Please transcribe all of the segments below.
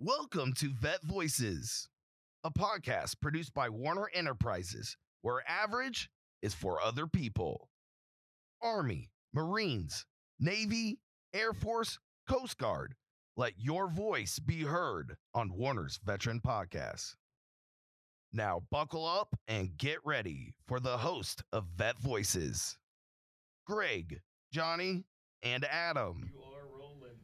Welcome to Vet Voices, a podcast produced by Werner Enterprises, where average is for other people. Army, Marines, Navy, Air Force, Coast Guard. Let your voice be heard on Werner's Veteran Podcast. Now, buckle up and get ready for the host of Vet Voices Greg, Johnny, and Adam. You are rolling.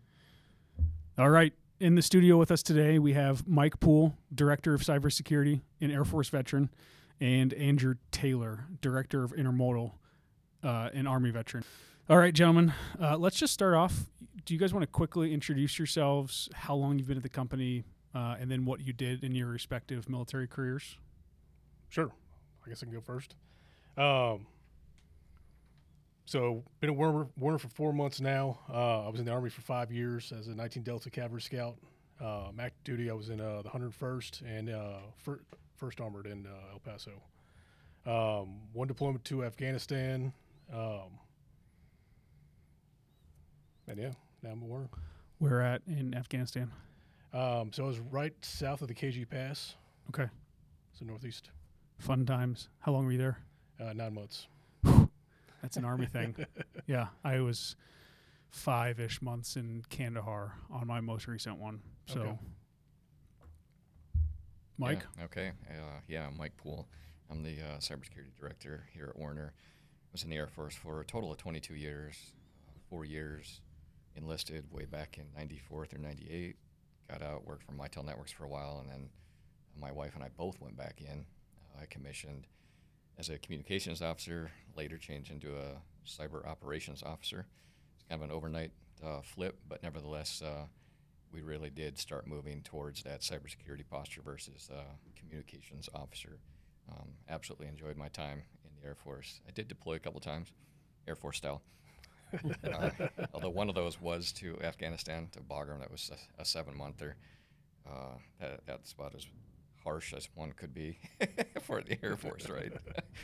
All right. In the studio with us today, we have Mike Poole, Director of Cybersecurity and Air Force veteran, and Andrew Taylor, Director of Intermodal uh, and Army veteran. All right, gentlemen, uh, let's just start off. Do you guys want to quickly introduce yourselves, how long you've been at the company, uh, and then what you did in your respective military careers? Sure. I guess I can go first. Um, so been at Werner, Werner for four months now. Uh, I was in the Army for five years as a 19 Delta Cavalry Scout. Um, active duty, I was in uh, the 101st and uh, fir- First Armored in uh, El Paso. Um, one deployment to Afghanistan. Um, and yeah, now I'm at Werner. Where at in Afghanistan? Um, so I was right south of the KG Pass, Okay. so northeast, Fun times. How long were you there? uh, nine months. That's an Army thing. Yeah. I was five ish months in Kandahar on my most recent one. So, Okay. Mike? Yeah, okay. Uh, yeah, I'm Mike Poole. I'm the uh, cybersecurity director here at Werner. I was in the Air Force for a total of 22 years, uh, four years enlisted way back in 94 through 98. Got out, worked for Mitel Networks for a while, and then my wife and I both went back in. Uh, I commissioned as a communications officer, later changed into a cyber operations officer. It's kind of an overnight uh, flip, but nevertheless, uh, we really did start moving towards that cybersecurity posture versus uh, communications officer. Um, absolutely enjoyed my time in the Air Force. I did deploy a couple times, Air Force style. uh, although one of those was to Afghanistan, to Bagram, that was a, a seven monther. Uh, that, that's about as harsh as one could be for the Air Force, right?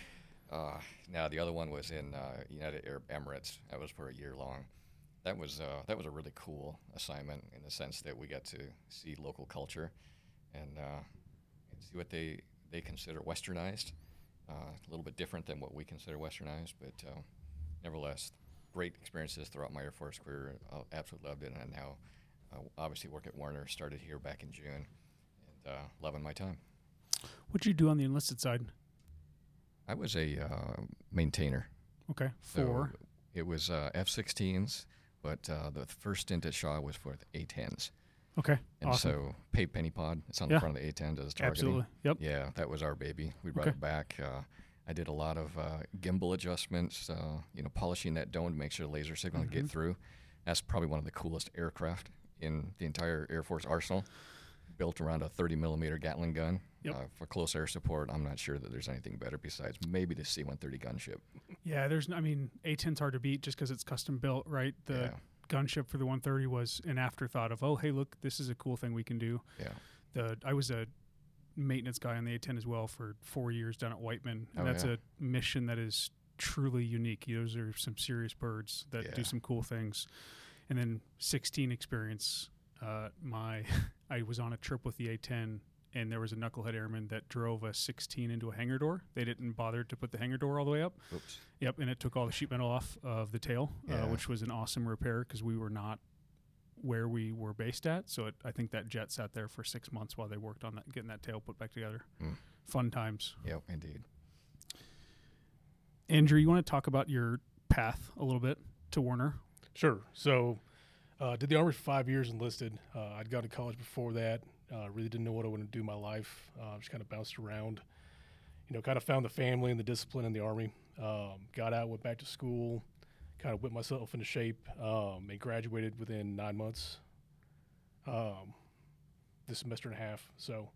uh, now the other one was in uh, United Arab Emirates. That was for a year long that was uh, that was a really cool assignment in the sense that we got to see local culture and, uh, and see what they they consider westernized. Uh, a little bit different than what we consider westernized, but uh, nevertheless, great experiences throughout my Air Force career. I absolutely loved it, and I now uh, obviously work at Werner. Started here back in June, uh, loving my time. What'd you do on the enlisted side? I was a uh, maintainer. Okay. So Four. it was uh, F-16s, but uh, the first stint at Shaw was for the A-10s. okay. And awesome. so Pave Penny Pod, it's on Yeah. the front of the A10 does targeting. Absolutely. Yep. Yeah, that was our baby. We brought Okay. it back. Uh, I did a lot of uh, gimbal adjustments, uh, you know, polishing that dome to make sure the laser signal Mm-hmm. get through. That's probably one of the coolest aircraft in the entire Air Force arsenal. Built around a 30 millimeter Gatling gun Yep. uh, for close air support. I'm not sure that there's anything better besides maybe the C-130 gunship. Yeah, there's. I mean, A10's hard to beat just because it's custom built, right? The yeah, gunship for the 130 was an afterthought of, oh, hey, look, this is a cool thing we can do. yeah. The I was a maintenance guy on the A10 as well for four years down at Whiteman, and Oh, that's yeah. a mission that is truly unique. Those are some serious birds that do some cool things. And then 16 experience. Uh, my I was on a trip with the A10 and there was a knucklehead airman that drove a 16 into a hangar door. They didn't bother to put the hangar door all the way up. Oops. Yep, and it took all the sheet metal off of the tail, uh, which was an awesome repair because we were not where we were based at. So it, I think that jet sat there for six months while they worked on that, getting that tail put back together. Mm. Fun times. Yep, indeed. Andrew, you want to talk about your path a little bit to Werner? Sure. So, uh, did the army for five years, enlisted. Uh, I'd gone to college before that. Uh, really didn't know what I wanted to do in my life. Uh, just kind of bounced around. You know, kind of found the family and the discipline in the army. Um, got out, went back to school, kind of whipped myself into shape, um, and graduated within nine months. Um, this semester and a half. So,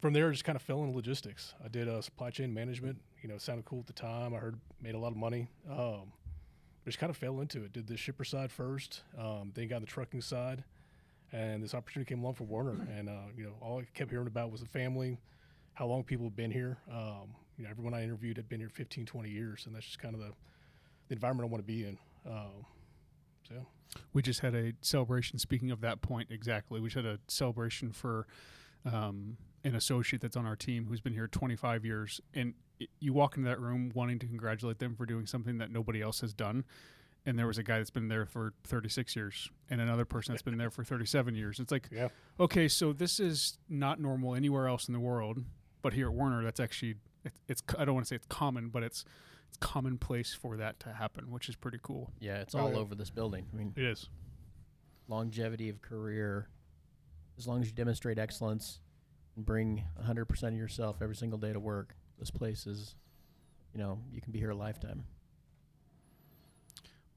from there, I just kind of fell into logistics. I did uh, supply chain management. You know, sounded cool at the time. I heard made a lot of money. Um, just kind of fell into it. Did the shipper side first, um, then got the trucking side, and this opportunity came along for Werner. And uh, you know, all I kept hearing about was the family, how long people have been here. Um, you know, everyone I interviewed had been here 15, 20 years, and that's just kind of the, the environment I want to be in. Um, so We just had a celebration. Speaking of that point, exactly, we just had a celebration for um, an associate that's on our team who's been here 25 years, and you walk into that room wanting to congratulate them for doing something that nobody else has done. And there was a guy that's been there for 36 years, and another person that's been there for 37 years. It's like, Yeah. okay, so this is not normal anywhere else in the world, but here at Werner, that's actually it's. it's I don't want to say it's common, but it's it's commonplace for that to happen, which is pretty cool. Yeah, it's Oh, all yeah. over this building. I mean, It is. longevity of career, as long as you demonstrate excellence and bring 100% of yourself every single day to work, this place is, you know, you can be here a lifetime.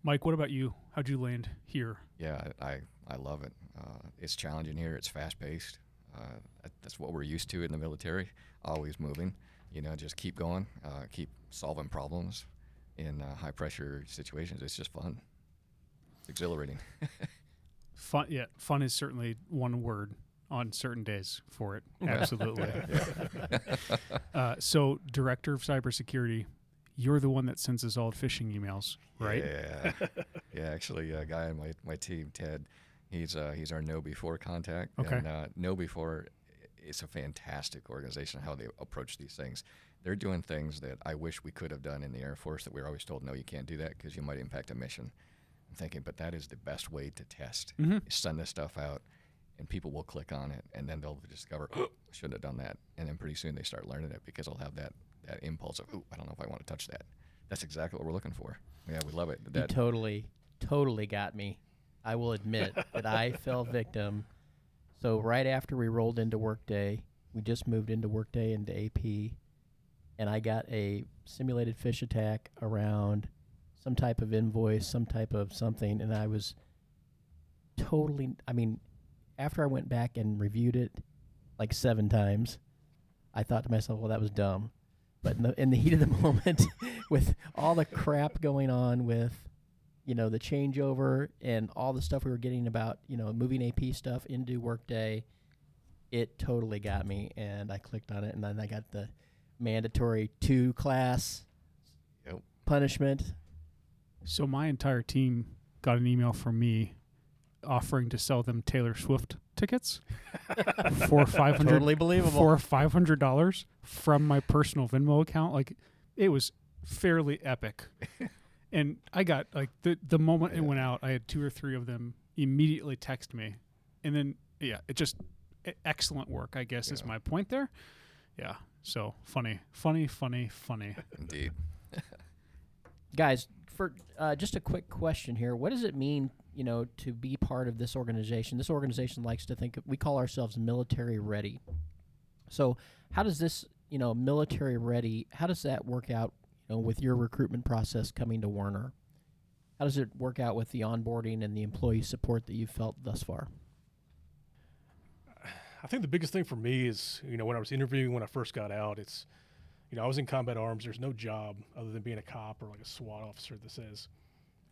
Mike, what about you? How'd you land here? Yeah, I, I, I love it. Uh, it's challenging here. It's fast paced. Uh, that's what we're used to in the military. Always moving. You know, just keep going. Uh, keep solving problems in uh, high pressure situations. It's just fun. It's exhilarating. Fun, yeah, fun is certainly one word on certain days for it. Absolutely. uh, so, director of cybersecurity, you're the one that sends us all phishing emails, right? Yeah. yeah. Actually, a guy on my, my team, Ted, he's uh, he's our KnowBe4 contact. Okay. And uh, KnowBe4, it's a fantastic organization how they approach these things. They're doing things that I wish we could have done in the Air Force that we were always told, no, you can't do that because you might impact a mission. I'm thinking, but that is the best way to test. Mhm. Send this stuff out, and people will click on it, and then they'll discover, oh, shouldn't have done that. And then pretty soon they start learning it because they'll have that, that impulse of, oh, I don't know if I want to touch that. That's exactly what we're looking for. Yeah, we love it. You totally, totally got me. I will admit that I fell victim. So right after we rolled into Workday, we just moved into Workday into AP, and I got a simulated phish attack around some type of invoice, some type of something, and I was totally. I mean, after I went back and reviewed it like seven times, I thought to myself, "Well, that was dumb." But in the, in the heat of the moment, with all the crap going on with you know the changeover and all the stuff we were getting about you know moving AP stuff into Workday, it totally got me, and I clicked on it, and then I got the mandatory two class Yep. punishment. So, my entire team got an email from me offering to sell them Taylor Swift tickets for 500 Totally believable. for five hundred dollars from my personal Venmo account. Like it was fairly epic. and I got like the the moment it went out, I had two or three of them immediately text me, and then yeah, it just excellent work. I guess is my point there. Yeah. So funny, funny, funny, funny. indeed. guys for uh, just a quick question here what does it mean you know to be part of this organization this organization likes to think we call ourselves military ready so how does this you know military ready how does that work out you know with your recruitment process coming to Werner how does it work out with the onboarding and the employee support that you've felt thus far I think the biggest thing for me is, you know, when I was interviewing when I first got out, it's, you know, I was in combat arms. There's no job other than being a cop or like a SWAT officer that says,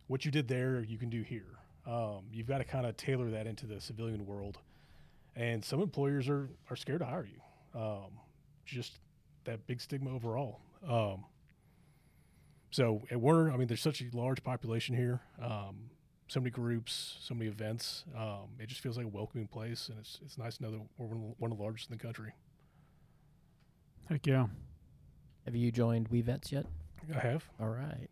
what you did there, you can do here. Um, you've got to kind of tailor that into the civilian world. And some employers are, are scared to hire you. Um, just that big stigma overall. Um, so at Werner, I mean, there's such a large population here. Um, so many groups, so many events. Um, it just feels like a welcoming place, and it's it's nice to know that we're one of the- one of the largest in the country. Heck yeah. have you joined WeVets yet I have. all right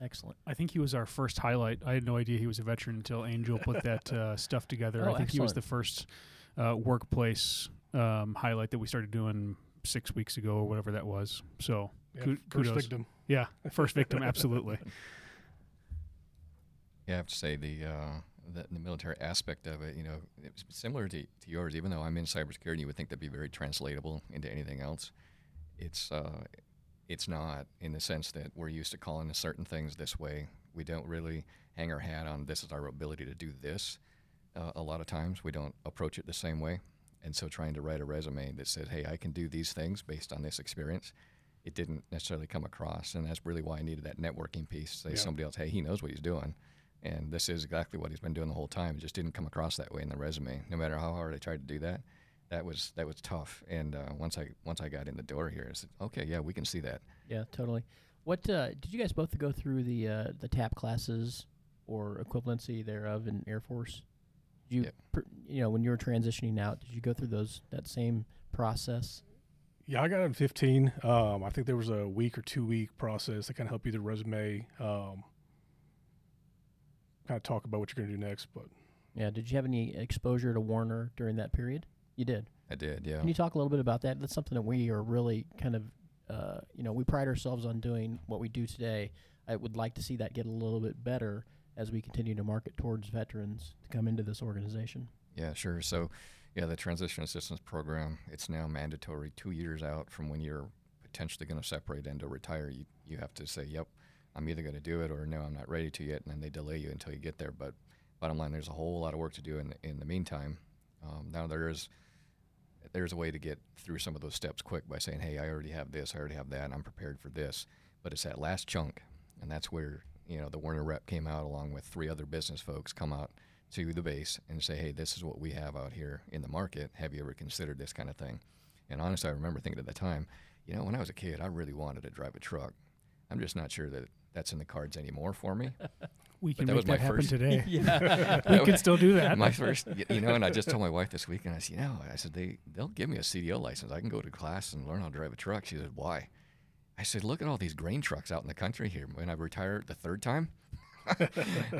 excellent I think he was our first highlight. I had no idea he was a veteran until Angel put that uh, stuff together. Oh, I think he was the first uh, workplace um, highlight that we started doing six weeks ago or whatever that was. So Yeah, Ku- first kudos. victim. yeah, first victim, absolutely. Yeah, I have to say the, uh, the the military aspect of it, you know, it's similar to, to yours. Even though I'm in cybersecurity, you would think that'd be very translatable into anything else. It's uh, it's not in the sense that we're used to calling certain things this way. We don't really hang our hat on this is our ability to do this. Uh, a lot of times we don't approach it the same way, and so trying to write a resume that says, "Hey, I can do these things based on this experience," it didn't necessarily come across, and that's really why I needed that networking piece. Say Yeah. somebody else, "Hey, he knows what he's doing." and this is exactly what he's been doing the whole time. It just didn't come across that way in the resume. No matter how hard I tried to do that, that was that was tough. And uh, once I once I got in the door here, I said, okay, yeah, we can see that. Yeah, totally. What uh, did you guys both go through the uh, the TAP classes or equivalency thereof in Air Force? Did you, Yep. pr- you know, when you were transitioning out, did you go through those that same process? Yeah, I got it in 15. Um, I think there was a week or two week process to kind of help you the resume, um, kind of talk about what you're going to do next. But Yeah. Did you have any exposure to Werner during that period? You did. I did, yeah. Can you talk a little bit about that? That's something that we are really kind of, uh, you know, we pride ourselves on doing what we do today. I would like to see that get a little bit better as we continue to market towards veterans to come into this organization. Yeah, sure. So, yeah, the transition assistance program, it's now mandatory two years out from when you're potentially going to separate and to retire. You, you have to say, yep, I'm either going to do it or no, I'm not ready to yet. And then they delay you until you get there. But bottom line, there's a whole lot of work to do in, in the meantime. Um, now, there is there's a way to get through some of those steps quick by saying, hey, I already have this, I already have that, I'm prepared for this. But it's that last chunk, and that's where, you know, the Werner rep came out along with three other business folks come out to the base and say, hey, this is what we have out here in the market. Have you ever considered this kind of thing? And honestly, I remember thinking at the time, you know, when I was a kid, I really wanted to drive a truck. I'm just not sure that that's in the cards anymore for me. We can that make was my that happen first- today. yeah. we can still do that. my first, you know, and I just told my wife this week, and I said, you know, I said, they, they'll give me a CDL license. I can go to class and learn how to drive a truck. She said, why? I said, look at all these grain trucks out in the country here. When I retired the third time,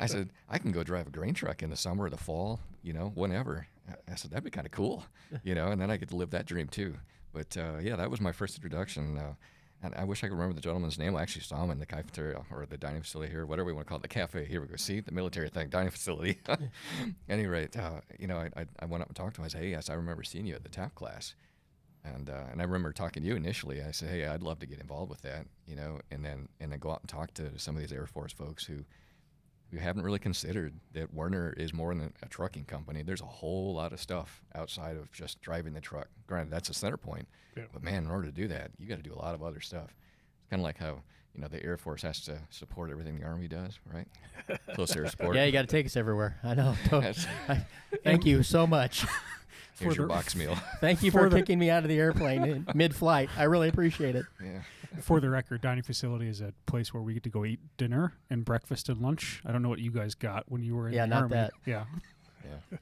I said, I can go drive a grain truck in the summer or the fall, you know, whenever. I- I said, that'd be kind of cool, you know, and then I get to live that dream too. But uh, yeah, that was my first introduction. Uh, and I wish I could remember the gentleman's name. I actually saw him in the cafeteria or the dining facility here, whatever we want to call it, the cafe. Here we go. See, the military thing, dining facility. Any rate, uh, you know, I, I, I went up and talked to him. I said, hey, yes, I remember seeing you at the TAP class. And, uh, and I remember talking to you initially. I said, hey, I'd love to get involved with that, you know, and then and then go out and talk to some of these Air Force folks who who haven't really considered that Werner is more than a trucking company. There's a whole lot of stuff outside of just driving the truck. Granted, that's a center point, Yeah. but man, in order to do that, you got to do a lot of other stuff. It's kind of like how you know the Air Force has to support everything the Army does, right? Close air support. Yeah, you got to take us everywhere. I know. I- thank you so much. Here's your the- box meal. Thank you For for the- kicking me out of the airplane mid-flight. I really appreciate it. Yeah. For the record, dining facility is a place where we get to go eat dinner and breakfast and lunch. I don't know what you guys got when you were in Yeah, the not army. that. Yeah. Yeah.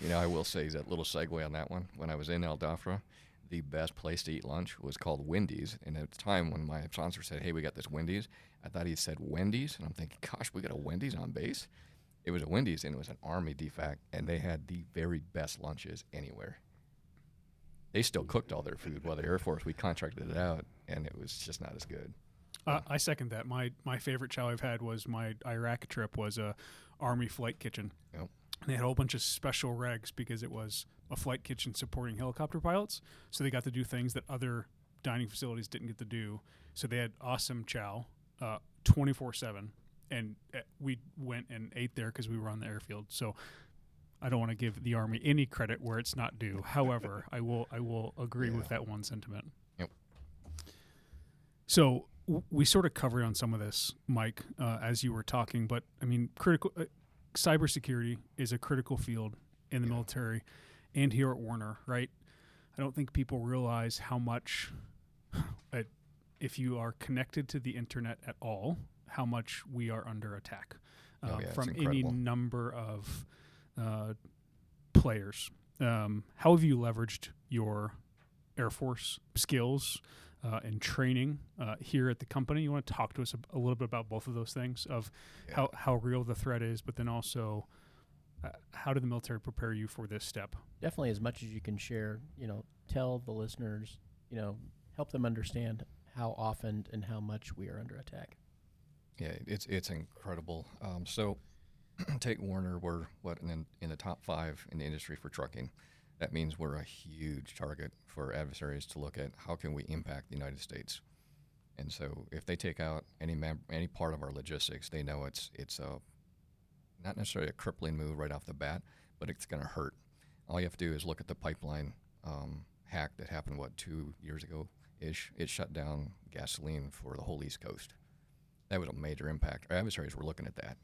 you know, I will say that little segue on that one. When I was in Al Dhafra, the best place to eat lunch was called Wendy's. And at the time when my sponsor said, Hey, we got this Wendy's, I thought he said Wendy's. And I'm thinking, Gosh, we got a Wendy's on base? It was a Wendy's and it was an Army DFAC. And they had the very best lunches anywhere. They still cooked all their food while the Air Force, we contracted it out and it was just not as good. Uh, I second that. My my favorite chow I've had was my Iraq trip was a army flight kitchen. Yep. They had a whole bunch of special regs because it was a flight kitchen supporting helicopter pilots. So they got to do things that other dining facilities didn't get to do. So they had awesome chow, twenty four seven, and uh, we went and ate there because we were on the airfield. So I don't want to give the army any credit where it's not due. However, I will I will agree with that one sentiment. Yep. So w- we sort of covered on some of this, Mike, uh, as you were talking. But I mean, critical uh, cybersecurity is a critical field in the Yeah. military and here at Werner, right? I don't think people realize how much, uh, if you are connected to the internet at all, how much we are under attack Oh, um, yeah, from any number of uh, players. Um, how have you leveraged your Air Force skills uh, and training uh, here at the company? You want to talk to us a, a little bit about both of those things of Yeah. how, how real the threat is, but then also uh, how did the military prepare you for this step? Definitely, as much as you can share, you know, tell the listeners, you know, help them understand how often and how much we are under attack. Yeah, it's it's incredible. Um, so, take Werner. We're what in in the top five in the industry for trucking. That means we're a huge target for adversaries to look at. How can we impact the United States? And so, if they take out any mem- any part of our logistics, they know it's it's a not necessarily a crippling move right off the bat, but it's going to hurt. All you have to do is look at the pipeline um, hack that happened what two years ago ish. It shut down gasoline for the whole East Coast that was a major impact. Our adversaries were looking at that.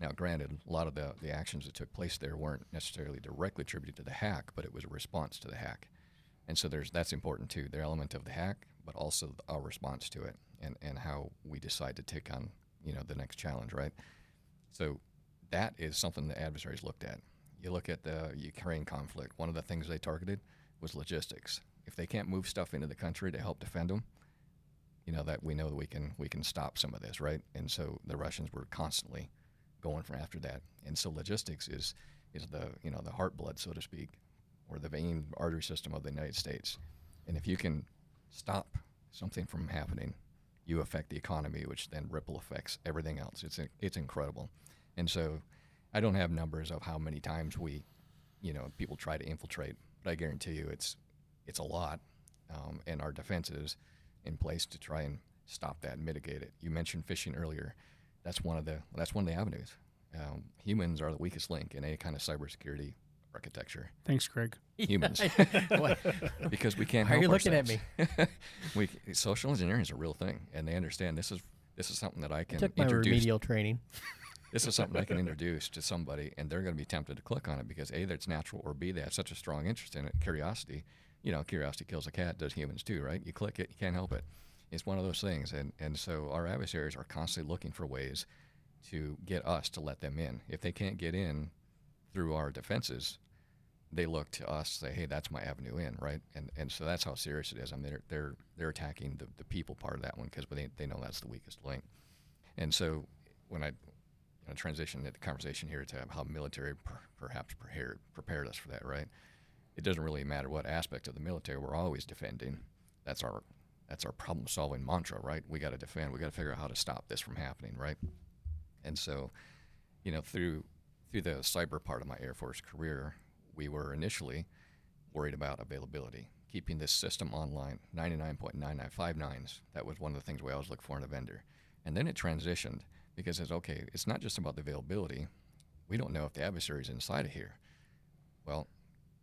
Now, granted, a lot of the, the actions that took place there weren't necessarily directly attributed to the hack, but it was a response to the hack. And so there's that's important too, the element of the hack, but also our response to it and, and how we decide to take on, you know, the next challenge, right? So that is something the adversaries looked at. You look at the Ukraine conflict. One of the things they targeted was logistics. If they can't move stuff into the country to help defend them, you know that we know that we can we can stop some of this, right? And so the Russians were constantly going for after that. And so logistics is is the you know the heart blood, so to speak, or the vein artery system of the United States. And if you can stop something from happening, you affect the economy, which then ripple affects everything else. It's it's incredible. And so I don't have numbers of how many times we, you know, people try to infiltrate, but I guarantee you it's it's a lot, um, and our defenses in place to try and stop that and mitigate it. You mentioned phishing earlier. That's one of the that's one of the avenues. Um, humans are the weakest link in any kind of cybersecurity architecture. Thanks, Craig. Humans, because we can't. Why are help you looking at me? we social engineering is a real thing, and they understand this is this is something that I I can took my introduce remedial training. this is something I can introduce to somebody, and they're going to be tempted to click on it because a, that it's natural, or b, they have such a strong interest in it. Curiosity, you know, curiosity kills a cat. Does humans too, right? You click it, you can't help it. It's one of those things, and and so our adversaries are constantly looking for ways to get us to let them in. If they can't get in through our defenses, they look to us say, "Hey, that's my avenue in," right? And and so that's how serious it is. I mean, they're they're they're attacking the, the people part of that one because they they know that's the weakest link. And so when I you know, transition the conversation here to how military per, perhaps prepared prepared us for that, right? It doesn't really matter what aspect of the military we're always defending. That's our that's our problem solving mantra, right? We got to defend. We got to figure out how to stop this from happening, right? And so, you know, through through the cyber part of my Air Force career, we were initially worried about availability, keeping this system online, 99.9959s. That was one of the things we always look for in a vendor. And then it transitioned because it's okay, it's not just about the availability. We don't know if the adversary is inside of here. Well,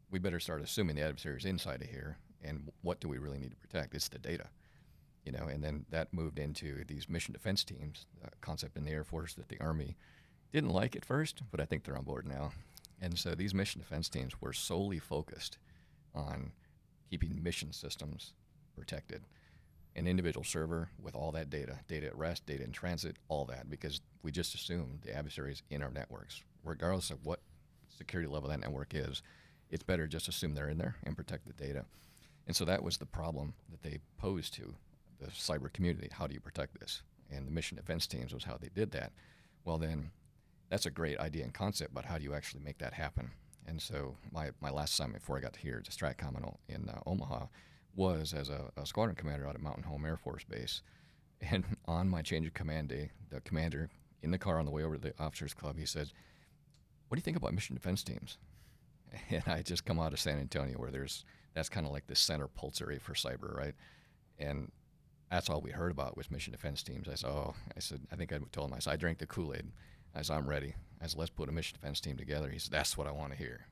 we better start assuming the adversary is inside of here. And what do we really need to protect? It's the data. You know, and then that moved into these mission defense teams, a concept in the Air Force that the Army didn't like at first, but I think they're on board now. And so these mission defense teams were solely focused on keeping mission systems protected. An individual server with all that data, data at rest, data in transit, all that, because we just assume the adversary is in our networks. Regardless of what security level that network is, it's better just assume they're in there and protect the data. And so that was the problem that they posed to the cyber community. How do you protect this? And the mission defense teams was how they did that. Well, then that's a great idea and concept, but how do you actually make that happen? And so my, my last assignment before I got here to STRATCOM in, uh, Omaha was as a, a squadron commander out at Mountain Home Air Force Base. And on my change of command day, the commander in the car on the way over to the officers club, he said, "What do you think about mission defense teams?" And I just come out of San Antonio, where there's that's kind of like the center pulse area for cyber, right? And that's all we heard about was mission defense teams. I said, "Oh," I said, "I think I told him." I said, "I drank the Kool Aid." I said, "I'm ready." I said, "Let's put a mission defense team together." He said, "That's what I want to hear."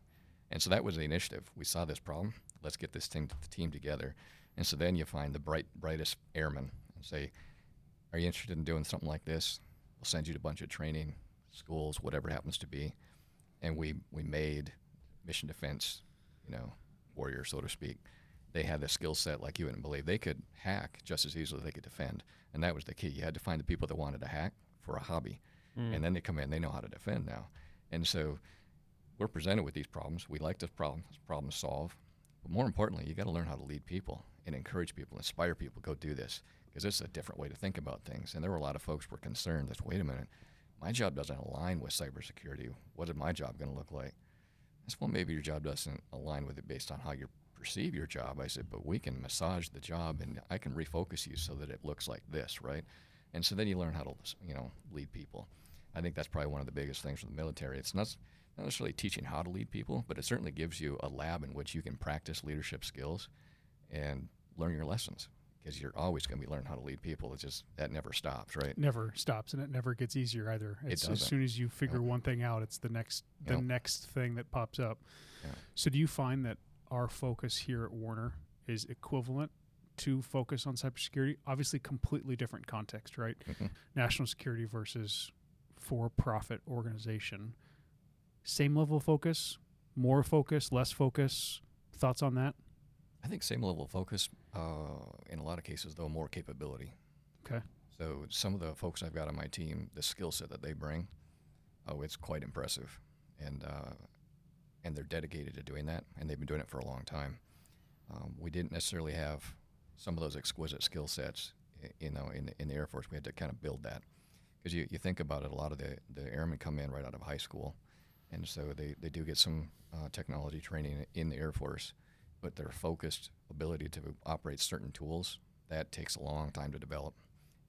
And so that was the initiative. We saw this problem. Let's get this the team together. And so then you find the bright, brightest airmen and say, "Are you interested in doing something like this? We'll send you to a bunch of training schools, whatever happens to be." And we we made mission defense, you know, warrior, so to speak. They had the skill set like you wouldn't believe. They could hack just as easily as they could defend, and that was the key. You had to find the people that wanted to hack for a hobby, hmm. and then they come in. They know how to defend now, and so we're presented with these problems. We like to problem problem solve, but more importantly, you got to learn how to lead people and encourage people, inspire people, go do this because it's a different way to think about things. And there were a lot of folks were concerned that wait a minute, my job doesn't align with cybersecurity. What is my job going to look like? I said, well, maybe your job doesn't align with it based on how you perceive your job. I said, but we can massage the job and I can refocus you so that it looks like this, right? And so then you learn how to, you know, lead people. I think that's probably one of the biggest things for the military. It's not, not necessarily teaching how to lead people, but it certainly gives you a lab in which you can practice leadership skills and learn your lessons because you're always going to be learning how to lead people. It's just that never stops, right? never stops and it never gets easier either. It It's as soon as you figure one thing out, it's the next the next thing that pops up. Yeah. So do you find that our focus here at Werner is equivalent to focus on cybersecurity? Obviously completely different context, right? Mhm. National security versus for-profit organization. Same level of focus, more focus, less focus. Thoughts on that? I think same level of focus. Uh, in a lot of cases, though, more capability. Okay. So some of the folks I've got on my team, the skill set that they bring, oh, it's quite impressive, and uh, and they're dedicated to doing that, and they've been doing it for a long time. Um, we didn't necessarily have some of those exquisite skill sets, you know, in the, in the Air Force. We had to kind of build that because you, you think about it, a lot of the, the airmen come in right out of high school, and so they, they do get some uh, technology training in the Air Force, but their focused ability to operate certain tools that takes a long time to develop,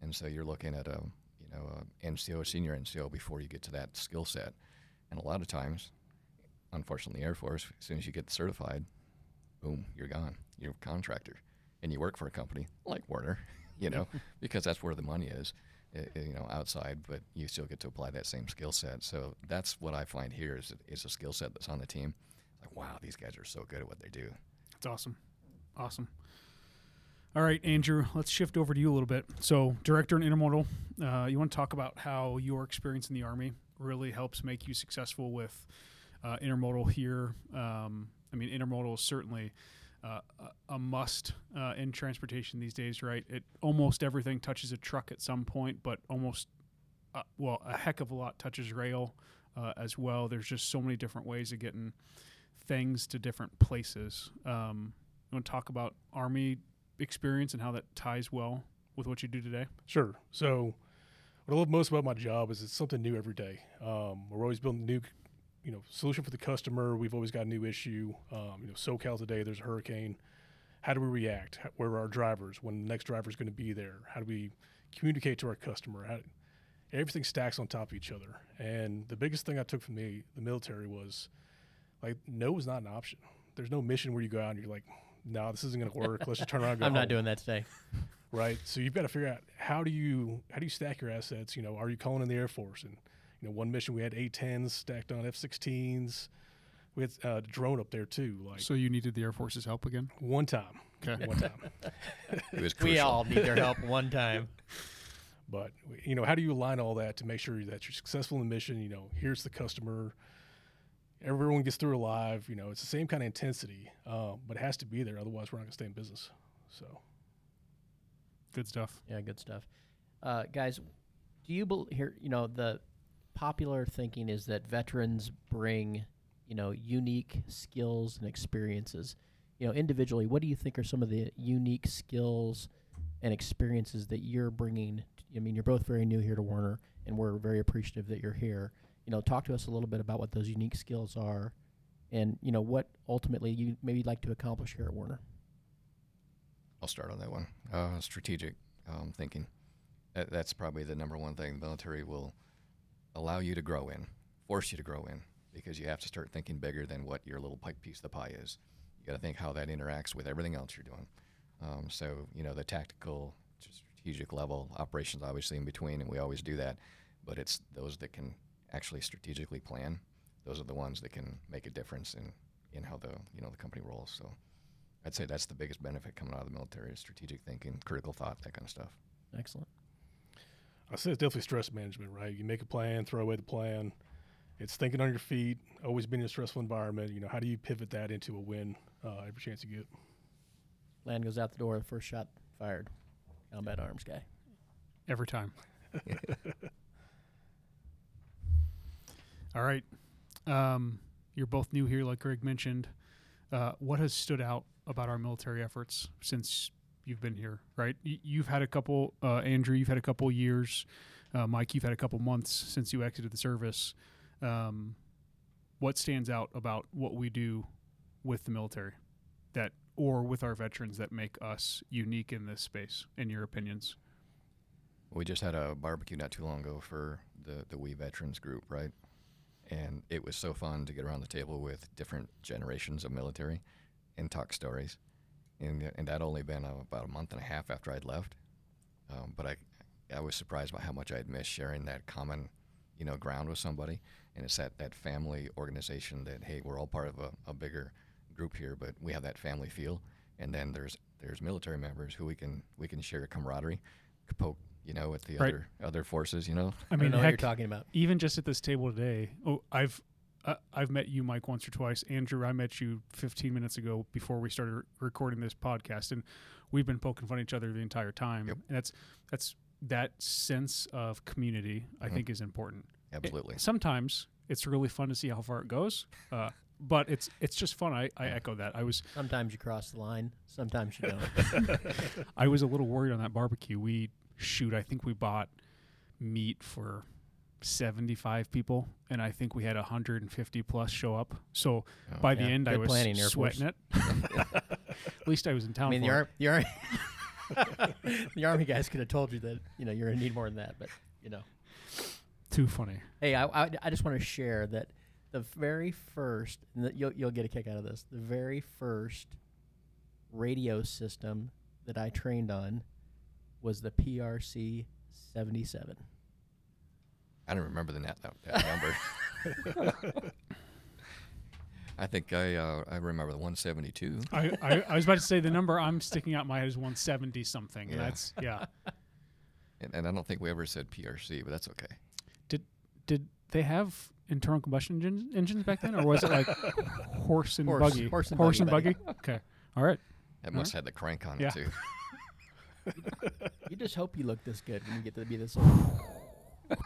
and so you're looking at a you know a NCO, senior NCO before you get to that skill set, and a lot of times, unfortunately, the Air Force, as soon as you get certified, boom, you're gone. You're a contractor, and you work for a company like Werner, you know, because that's where the money is, uh, uh, you know, outside. But you still get to apply that same skill set. So that's what I find here is is a skill set that's on the team. Like, wow, these guys are so good at what they do. It's awesome. Awesome. All right, Andrew, let's shift over to you a little bit. So, director in intermodal, uh, you want to talk about how your experience in the Army really helps make you successful with uh, intermodal here. Um, I mean, intermodal is certainly uh, a, a must uh, in transportation these days, right? It almost everything touches a truck at some point, but almost, uh, well, a heck of a lot touches rail uh, as well. There's just so many different ways of getting things to different places. Um, you want to talk about Army experience and how that ties well with what you do today? Sure. So, what I love most about my job is it's something new every day. Um, we're always building new, you know, solution for the customer. We've always got a new issue. Um, you know, SoCal today, there's a hurricane. How do we react? Where are our drivers? When the next driver is going to be there? How do we communicate to our customer? How, everything stacks on top of each other. And the biggest thing I took from the the military was, like, no is not an option. There's no mission where you go out and you're like, no, this isn't going to work. Let's just turn around. And go I'm not home." doing that today. right? So you've got to figure out how do you how do you stack your assets? You know, are you calling in the Air Force? And you know, one mission we had A-10s stacked on F-16s. We had uh, a drone up there too. Like So you needed the Air Force's help again? one time, Okay. one time. It was We all need their help one time. But you know, how do you align all that to make sure that you're successful in the mission? You know, here's the customer. Everyone gets through alive. You know, it's the same kind of intensity, um, but it has to be there. Otherwise, we're not going to stay in business. So. Good stuff. Yeah, good stuff. Uh, guys, do you believe here? You know, the popular thinking is that veterans bring, you know, unique skills and experiences. You know, individually, what do you think are some of the unique skills and experiences that you're bringing? I mean, you're both very new here to Werner, and we're very appreciative that you're here. You know, talk to us a little bit about what those unique skills are, and you know what ultimately you maybe like to accomplish here at Werner. I'll start on that one. Uh, strategic um, thinking. That, that's probably the number one thing the military will allow you to grow in, force you to grow in, because you have to start thinking bigger than what your little pi- piece of the pie is. You got to think how that interacts with everything else you're doing. Um, so you know the tactical, strategic level, operations obviously in between, and we always do that. But it's those that can actually strategically plan. Those are the ones that can make a difference in in how the you know the company rolls. So. I'd say that's the biggest benefit coming out of the military is strategic thinking, critical thought, that kind of stuff. Excellent. I say it's definitely stress management, right? You make a plan, throw away the plan. It's thinking on your feet, always been in a stressful environment. You know, how do you pivot that into a win uh, every chance you get? Land goes out the door. First shot fired. Combat arms guy. Every time. All right. Um, you're both new here, like Greg mentioned. Uh, what has stood out about our military efforts since you've been here? Right, y- you've had a couple. Uh, Andrew, you've had a couple years. Uh, Mike, you've had a couple months since you exited the service. Um, what stands out about what we do with the military, that or with our veterans that make us unique in this space? In your opinions? We just had a barbecue not too long ago for the, the We Veterans group, right? And it was so fun to get around the table with different generations of military and talk stories. And, and that only been uh, about a month and a half after I'd left. Um, but I, I was surprised by how much I'd missed sharing that common, you know, ground with somebody. And it's that, that family organization that, hey, we're all part of a, a bigger group here, but we have that family feel. And then there's there's military members who we can we can share camaraderie, poke, you know, with the Right. other other forces, you know. I I mean, know what you're heck, talking about. even just at this table today. Oh, I've uh, I've met you, Mike, once or twice. Andrew, I met you 15 minutes ago before we started recording this podcast, and we've been poking fun at each other the entire time. Yep. And that's that's that sense of community. I Mhm. think is important. Absolutely. Sometimes it's really fun to see how far it goes, uh, but it's it's just fun. I, I echo that. I was Sometimes you cross the line, sometimes you don't. I was a little worried on that barbecue. We shoot. I think we bought meat for 75 people, and I think we had 150 plus show up. So Oh, by the yeah. end, I was planning, sweating it. At least I was in town. I mean, the, for it. ar- the army, the army guys could have told you that you know you're gonna need more than that, but you know. Too funny. Hey, I, I, I just want to share that the very first, and that you'll, you'll get a kick out of this, the very first radio system that I trained on was the PRC 77. I don't remember the net, that, that number. I think I uh, I remember the 172. I, I, I was about to say the number I'm sticking out in my head is 170 something. Yeah. That's yeah. And, and I don't think we ever said PRC, but that's okay. Did did they have internal combustion engines, engines back then, or was it like horse and Horse- buggy? horse and horse buggy, and buggy. Okay, all right. That must have had the crank on Yeah. it too. You just hope you look this good when you get to be this old.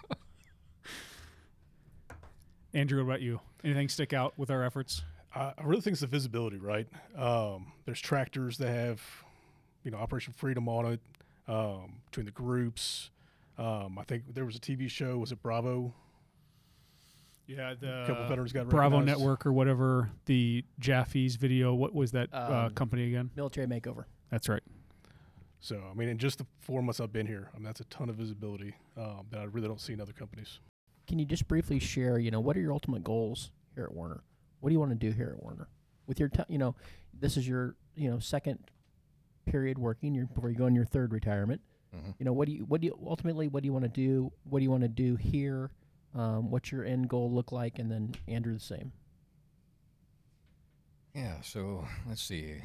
Andrew, what about you? Anything stick out with our efforts? I I really think it's the visibility, right? Um, there's tractors that have, you know, Operation Freedom on it um, between the groups. Um, I think there was a TV show. Was it Bravo? Yeah, the a couple veterans got Bravo recognized. Network or whatever. The Jaffe's video. What was that uh, Um, company again? Military makeover. That's right. So I mean, in just the four months I've been here, I mean that's a ton of visibility um, that I really don't see in other companies. Can you just briefly share, you know, what are your ultimate goals here at Werner? What do you want to do here at Werner? With your, ti you know, this is your, you know, second period working. You're before you go in your third retirement. Mhm. You know, what do you, what do you ultimately, what do you want to do? What do you want to do here? Um, what's your end goal look like? And then Andrew the same. Yeah, so let's see.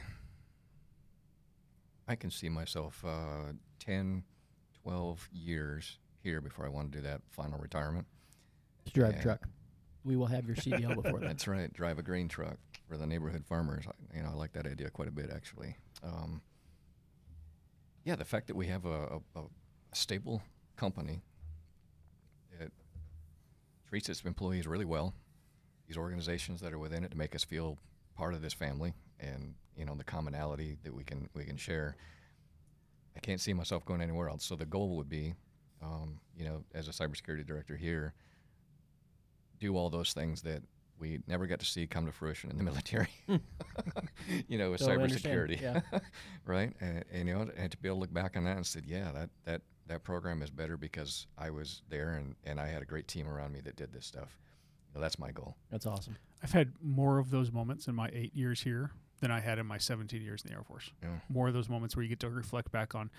I can see myself uh, 10, 12 years here before I want to do that final retirement. To drive a Yeah. truck. We will have your CDL before that. That's right, drive a grain truck for the neighborhood farmers. I, you know, I like that idea quite a bit, actually. Um, yeah, the fact that we have a, a, a stable company that treats its employees really well, these organizations that are within it to make us feel part of this family, and you know the commonality that we can we can share. I can't see myself going anywhere else. So the goal would be, um, you know, as a cybersecurity director here, do all those things that we never got to see come to fruition in the military. you know, with cybersecurity, yeah. right? And, and you know, and to be able to look back on that and said, yeah, that that that program is better because I was there and and I had a great team around me that did this stuff. You know, that's my goal. That's awesome. I've had more of those moments in my eight years here than I had in my 17 years in the Air Force. Yeah. More of those moments where you get to reflect back on,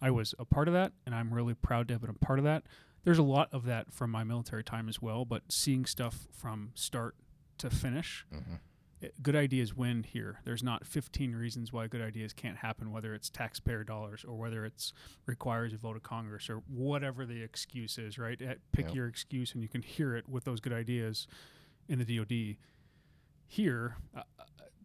I was a part of that, and I'm really proud to have been a part of that. There's a lot of that from my military time as well, but seeing stuff from start to finish, hmm it, good ideas win here. There's not 15 reasons why good ideas can't happen, whether it's taxpayer dollars or whether it's requires a vote of Congress or whatever the excuse is, right? Eh, Pick Yep. your excuse and you can hear it with those good ideas in the DoD. Here, uh,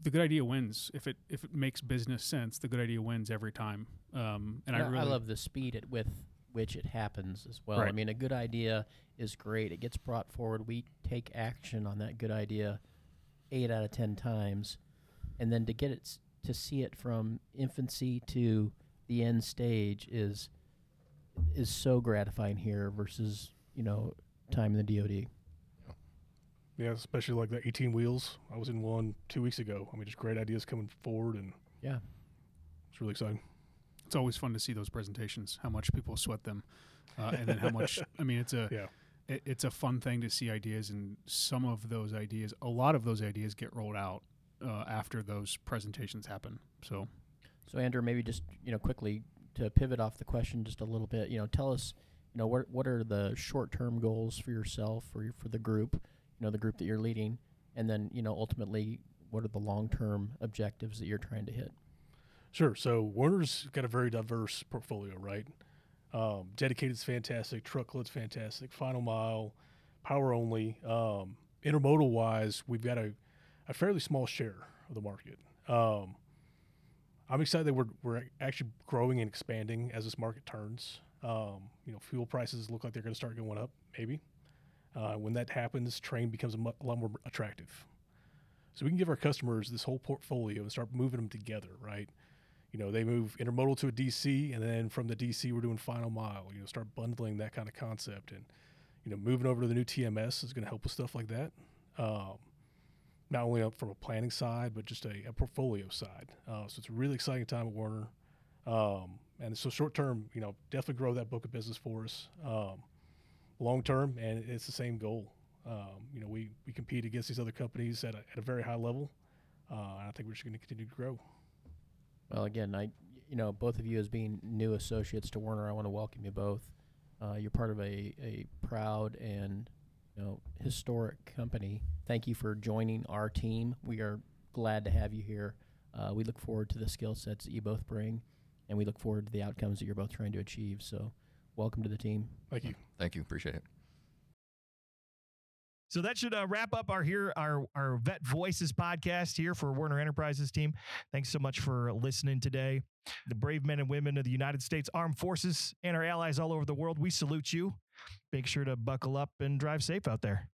the good idea wins. If it if it makes business sense, the good idea wins every time. Um, and I Yeah, really love the speed at with which it happens as well. I mean, a good idea is great. It gets brought forward. We take action on that good idea eight out of ten times, and then to get it s- to see it from infancy to the end stage is is so gratifying here versus you know time in the DoD. Yeah, especially like the 18 wheels. I was in one two weeks ago. I mean, just great ideas coming forward, and Yeah. it's really exciting. it's always fun to see those presentations, how much people sweat them, uh, and then how much. I mean, it's a Yeah. it, it's a fun thing to see ideas, and some of those ideas, a lot of those ideas, get rolled out uh, after those presentations happen. So So Andrew, maybe just you know quickly to pivot off the question just a little bit. You know, tell us, you know, what what are the short term goals for yourself or your- for the group, you know, the group that you're leading, and then you know ultimately what are the long term objectives that you're trying to hit? Sure. So Werner's got a very diverse portfolio, right? Um, dedicated's fantastic, truckload's fantastic, final mile, power only. Um, intermodal wise, we've got a, a fairly small share of the market. Um, I'm excited that we're, we're actually growing and expanding as this market turns. Um, you know, fuel prices look like they're going to start going up, maybe. Uh, when that happens, train becomes a, mu- a lot more attractive. So we can give our customers this whole portfolio and start moving them together, right? You know, they move intermodal to a DC, and then from the DC, we're doing final mile. You know, start bundling that kind of concept, and you know, moving over to the new TMS is going to help with stuff like that. Um, not only from a planning side, but just a, a portfolio side. Uh, so it's a really exciting time at Werner. Um, and so short term, you know, definitely grow that book of business for us. Um, long term, and it's the same goal. Um, you know, we, we compete against these other companies at a, at a very high level. Uh, and I think we're just going to continue to grow. Well, again, I, you know, both of you as being new associates to Werner, I want to welcome you both. Uh, you're part of a, a proud and you know historic company. Thank you for joining our team. We are glad to have you here. Uh, we look forward to the skill sets that you both bring, and we look forward to the outcomes that you're both trying to achieve. So, welcome to the team. Thank you. Thank you. Appreciate it. So that should uh, wrap up our here our our Vet Voices podcast here for Werner Enterprises team. Thanks so much for listening today. The brave men and women of the United States Armed Forces and our allies all over the world, we salute you. Make sure to buckle up and drive safe out there.